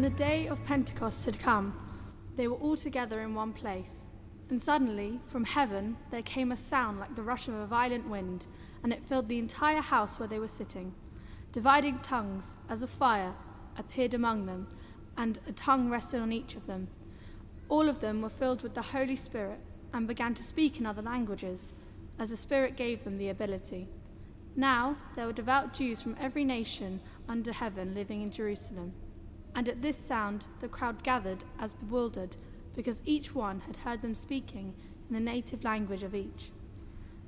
When the day of Pentecost had come, they were all together in one place. And suddenly, from heaven, there came a sound like the rush of a violent wind, and it filled the entire house where they were sitting. Dividing tongues, as of fire, appeared among them, and a tongue rested on each of them. All of them were filled with the Holy Spirit and began to speak in other languages, as the Spirit gave them the ability. Now there were devout Jews from every nation under heaven living in Jerusalem. And at this sound the crowd gathered as bewildered, because each one had heard them speaking in the native language of each.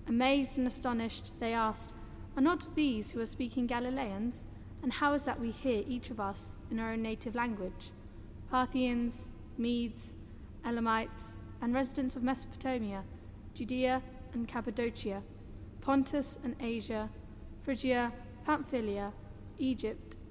Amazed and astonished, they asked, Are not these who are speaking Galileans? And how is that we hear each of us in our own native language? Parthians, Medes, Elamites, and residents of Mesopotamia, Judea and Cappadocia, Pontus and Asia, Phrygia, Pamphylia, Egypt,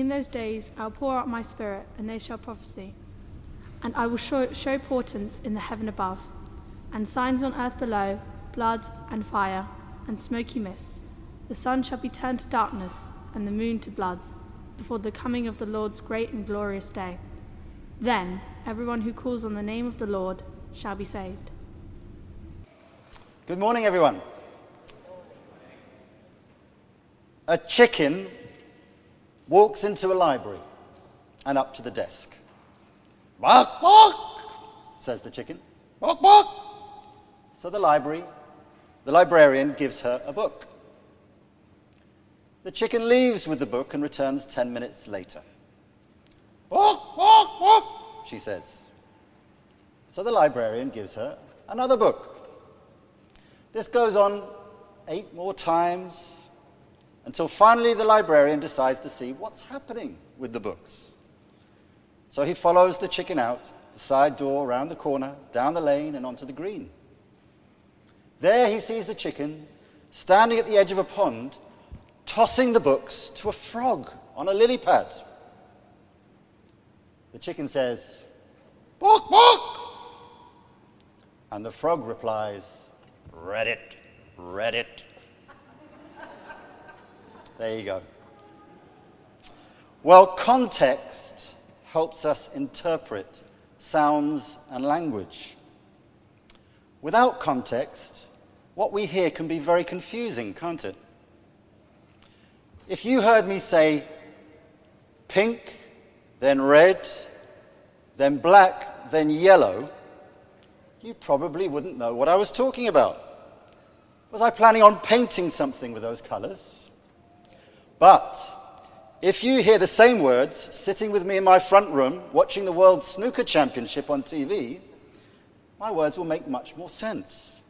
in those days I'll pour out my spirit, and they shall prophesy. And I will show, show portents in the heaven above, and signs on earth below blood and fire and smoky mist. The sun shall be turned to darkness, and the moon to blood, before the coming of the Lord's great and glorious day. Then everyone who calls on the name of the Lord shall be saved. Good morning, everyone. A chicken walks into a library and up to the desk. Bark, bark, says the chicken. Bark, bark. So the library, the librarian gives her a book. The chicken leaves with the book and returns 10 minutes later. Bark, bark, bark, she says. So the librarian gives her another book. This goes on eight more times until finally the librarian decides to see what's happening with the books. So he follows the chicken out, the side door, around the corner, down the lane, and onto the green. There he sees the chicken standing at the edge of a pond, tossing the books to a frog on a lily pad. The chicken says, Book, book! And the frog replies, Read it, read it. There you go. Well, context helps us interpret sounds and language. Without context, what we hear can be very confusing, can't it? If you heard me say pink, then red, then black, then yellow, you probably wouldn't know what I was talking about. Was I planning on painting something with those colors? But if you hear the same words sitting with me in my front room watching the World Snooker Championship on TV, my words will make much more sense.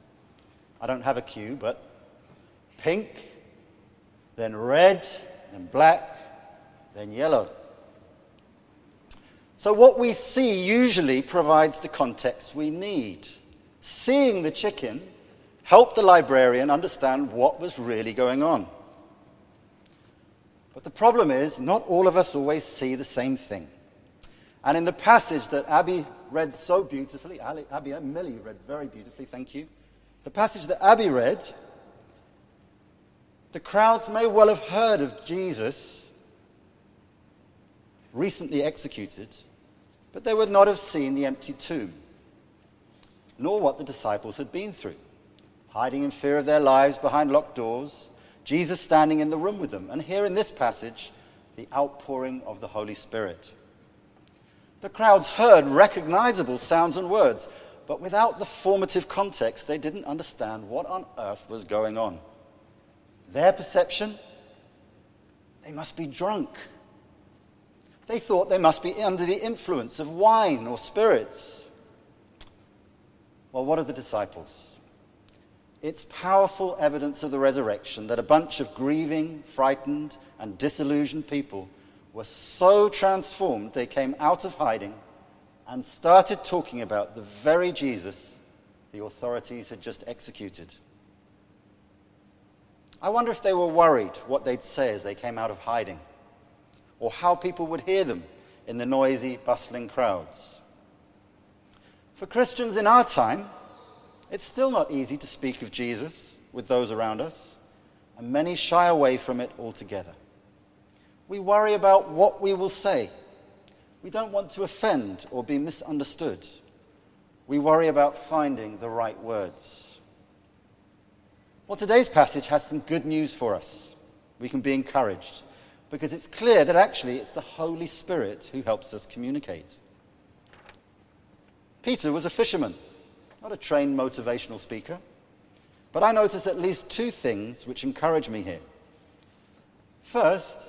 I don't have a cue, but pink, then red, then black, then yellow. So, what we see usually provides the context we need. Seeing the chicken helped the librarian understand what was really going on. But the problem is, not all of us always see the same thing. And in the passage that Abby read so beautifully, Abby and Millie read very beautifully, thank you. The passage that Abby read, the crowds may well have heard of Jesus recently executed, but they would not have seen the empty tomb, nor what the disciples had been through, hiding in fear of their lives behind locked doors Jesus standing in the room with them. And here in this passage, the outpouring of the Holy Spirit. The crowds heard recognizable sounds and words, but without the formative context, they didn't understand what on earth was going on. Their perception? They must be drunk. They thought they must be under the influence of wine or spirits. Well, what of the disciples? It's powerful evidence of the resurrection that a bunch of grieving, frightened, and disillusioned people were so transformed they came out of hiding and started talking about the very Jesus the authorities had just executed. I wonder if they were worried what they'd say as they came out of hiding, or how people would hear them in the noisy, bustling crowds. For Christians in our time, it's still not easy to speak of Jesus with those around us, and many shy away from it altogether. We worry about what we will say. We don't want to offend or be misunderstood. We worry about finding the right words. Well, today's passage has some good news for us. We can be encouraged because it's clear that actually it's the Holy Spirit who helps us communicate. Peter was a fisherman not a trained motivational speaker. But I notice at least two things which encourage me here. First,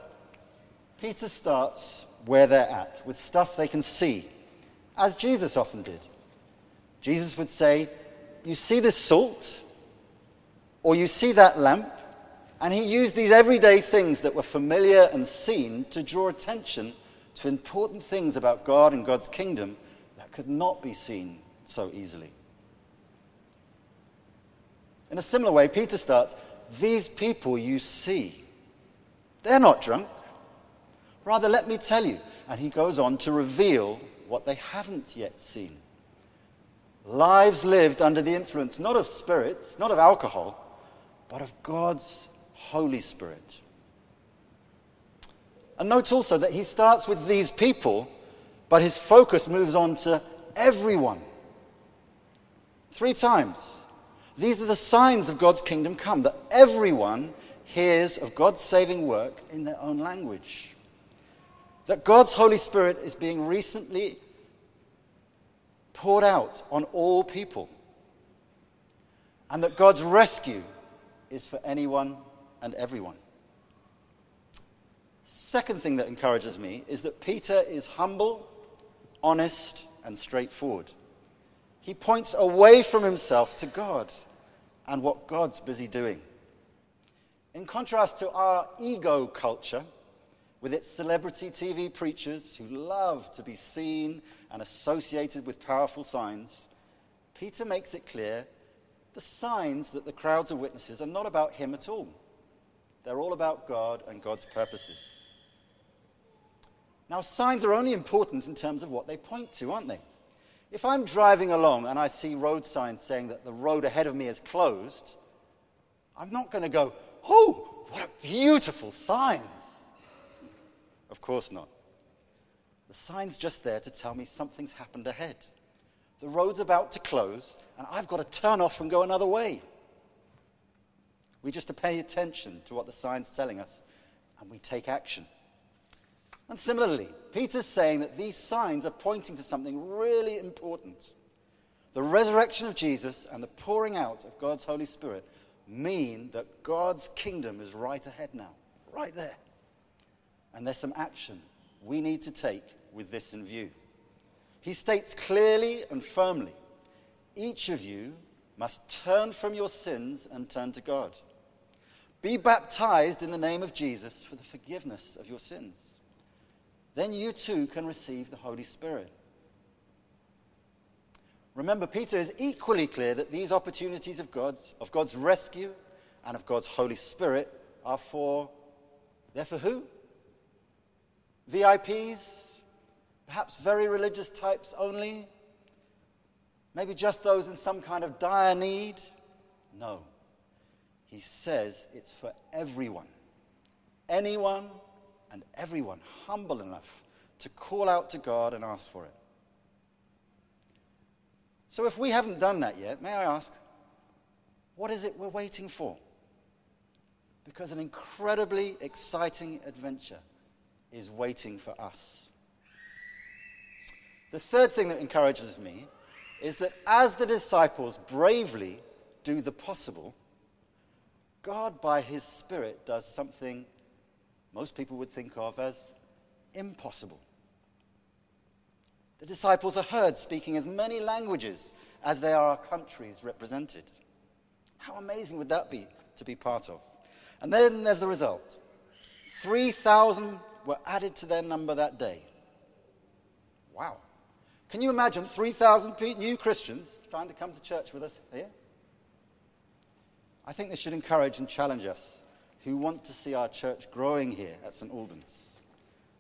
Peter starts where they're at, with stuff they can see, as Jesus often did. Jesus would say, You see this salt? Or you see that lamp? And he used these everyday things that were familiar and seen to draw attention to important things about God and God's kingdom that could not be seen so easily. In a similar way, Peter starts These people you see, they're not drunk. Rather, let me tell you. And he goes on to reveal what they haven't yet seen. Lives lived under the influence not of spirits, not of alcohol, but of God's Holy Spirit. And note also that he starts with these people, but his focus moves on to everyone. Three times. These are the signs of God's kingdom come, that everyone hears of God's saving work in their own language. That God's Holy Spirit is being recently poured out on all people. And that God's rescue is for anyone and everyone. Second thing that encourages me is that Peter is humble, honest, and straightforward. He points away from himself to God and what God's busy doing. In contrast to our ego culture, with its celebrity TV preachers who love to be seen and associated with powerful signs, Peter makes it clear the signs that the crowds are witnesses are not about him at all. They're all about God and God's purposes. Now, signs are only important in terms of what they point to, aren't they? If I'm driving along and I see road signs saying that the road ahead of me is closed, I'm not going to go, oh, what beautiful signs. Of course not. The sign's just there to tell me something's happened ahead. The road's about to close, and I've got to turn off and go another way. We just pay attention to what the sign's telling us, and we take action. And similarly, Peter's saying that these signs are pointing to something really important. The resurrection of Jesus and the pouring out of God's Holy Spirit mean that God's kingdom is right ahead now, right there. And there's some action we need to take with this in view. He states clearly and firmly each of you must turn from your sins and turn to God. Be baptized in the name of Jesus for the forgiveness of your sins then you too can receive the Holy Spirit. Remember, Peter is equally clear that these opportunities of God's, of God's rescue and of God's Holy Spirit are for, they're for who? VIPs? Perhaps very religious types only? Maybe just those in some kind of dire need? No. He says it's for everyone. Anyone and everyone humble enough to call out to God and ask for it. So, if we haven't done that yet, may I ask, what is it we're waiting for? Because an incredibly exciting adventure is waiting for us. The third thing that encourages me is that as the disciples bravely do the possible, God, by His Spirit, does something most people would think of as impossible. The disciples are heard speaking as many languages as there are countries represented. How amazing would that be to be part of? And then there's the result 3,000 were added to their number that day. Wow. Can you imagine 3,000 new Christians trying to come to church with us here? I think this should encourage and challenge us who want to see our church growing here at St. Albans.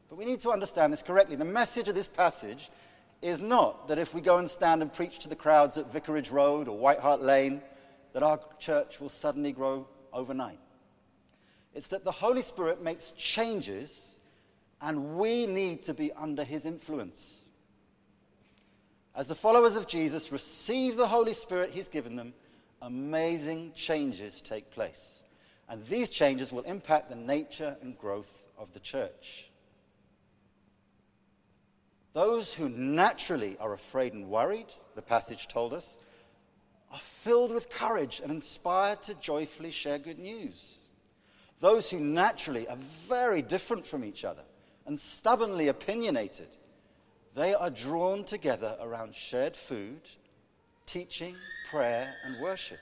But we need to understand this correctly. The message of this passage is not that if we go and stand and preach to the crowds at Vicarage Road or White Hart Lane, that our church will suddenly grow overnight. It's that the Holy Spirit makes changes and we need to be under his influence. As the followers of Jesus receive the Holy Spirit he's given them, amazing changes take place. And these changes will impact the nature and growth of the church. Those who naturally are afraid and worried, the passage told us, are filled with courage and inspired to joyfully share good news. Those who naturally are very different from each other and stubbornly opinionated, they are drawn together around shared food, teaching, prayer, and worship.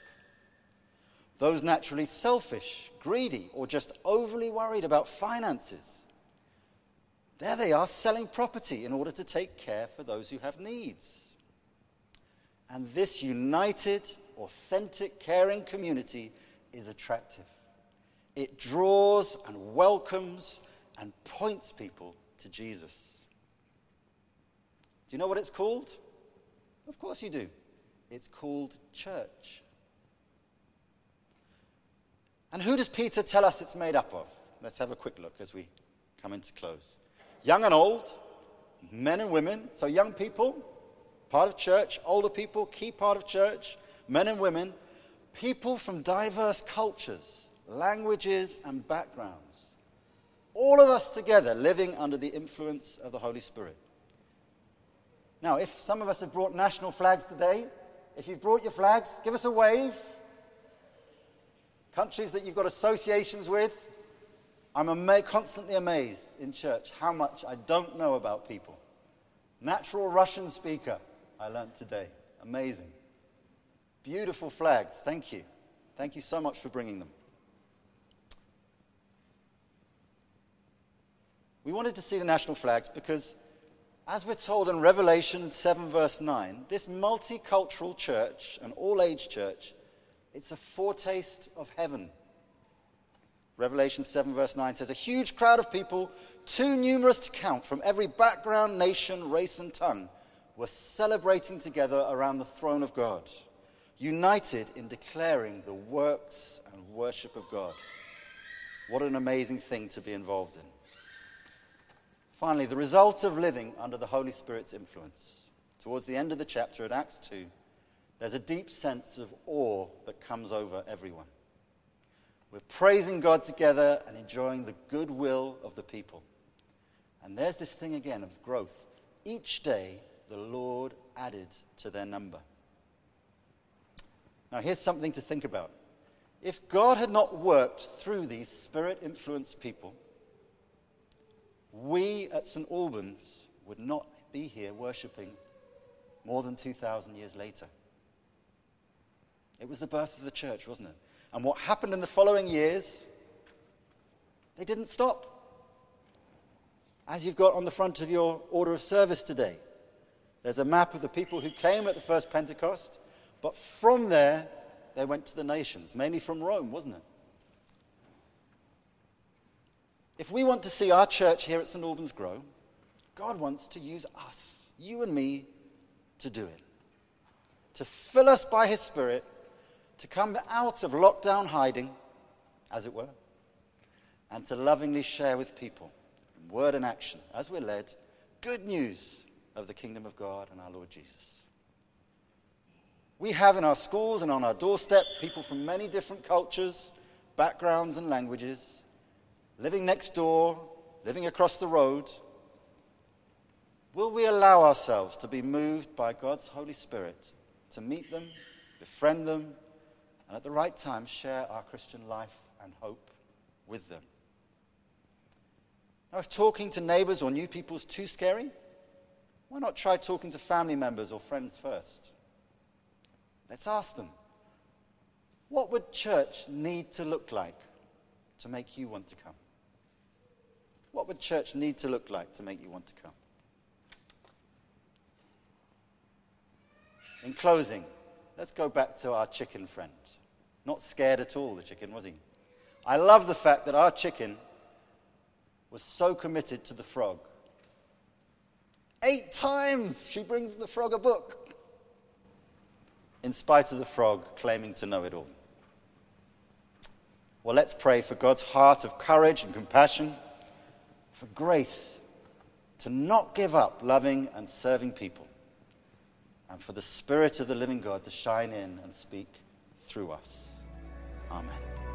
Those naturally selfish, greedy, or just overly worried about finances, there they are selling property in order to take care for those who have needs. And this united, authentic, caring community is attractive. It draws and welcomes and points people to Jesus. Do you know what it's called? Of course you do. It's called church. And who does Peter tell us it's made up of? Let's have a quick look as we come into close. Young and old, men and women. So, young people, part of church, older people, key part of church, men and women, people from diverse cultures, languages, and backgrounds. All of us together living under the influence of the Holy Spirit. Now, if some of us have brought national flags today, if you've brought your flags, give us a wave. Countries that you've got associations with, I'm ama- constantly amazed in church how much I don't know about people. Natural Russian speaker, I learned today. Amazing. Beautiful flags. Thank you. Thank you so much for bringing them. We wanted to see the national flags because, as we're told in Revelation 7, verse 9, this multicultural church, an all age church, it's a foretaste of heaven. Revelation 7, verse 9 says, A huge crowd of people, too numerous to count, from every background, nation, race, and tongue, were celebrating together around the throne of God, united in declaring the works and worship of God. What an amazing thing to be involved in. Finally, the result of living under the Holy Spirit's influence. Towards the end of the chapter at Acts 2, there's a deep sense of awe that comes over everyone. We're praising God together and enjoying the goodwill of the people. And there's this thing again of growth. Each day, the Lord added to their number. Now, here's something to think about. If God had not worked through these spirit influenced people, we at St. Albans would not be here worshipping more than 2,000 years later. It was the birth of the church, wasn't it? And what happened in the following years, they didn't stop. As you've got on the front of your order of service today, there's a map of the people who came at the first Pentecost, but from there, they went to the nations, mainly from Rome, wasn't it? If we want to see our church here at St. Albans grow, God wants to use us, you and me, to do it. To fill us by His Spirit, to come out of lockdown hiding, as it were, and to lovingly share with people, in word and action, as we're led, good news of the kingdom of God and our Lord Jesus. We have in our schools and on our doorstep people from many different cultures, backgrounds, and languages living next door, living across the road. Will we allow ourselves to be moved by God's Holy Spirit to meet them, befriend them, and at the right time share our Christian life and hope with them? Now, if talking to neighbors or new people is too scary, why not try talking to family members or friends first? Let's ask them what would church need to look like to make you want to come? What would church need to look like to make you want to come? In closing, let's go back to our chicken friend. Not scared at all, the chicken, was he? I love the fact that our chicken was so committed to the frog. Eight times she brings the frog a book, in spite of the frog claiming to know it all. Well, let's pray for God's heart of courage and compassion, for grace to not give up loving and serving people and for the Spirit of the living God to shine in and speak through us. Amen.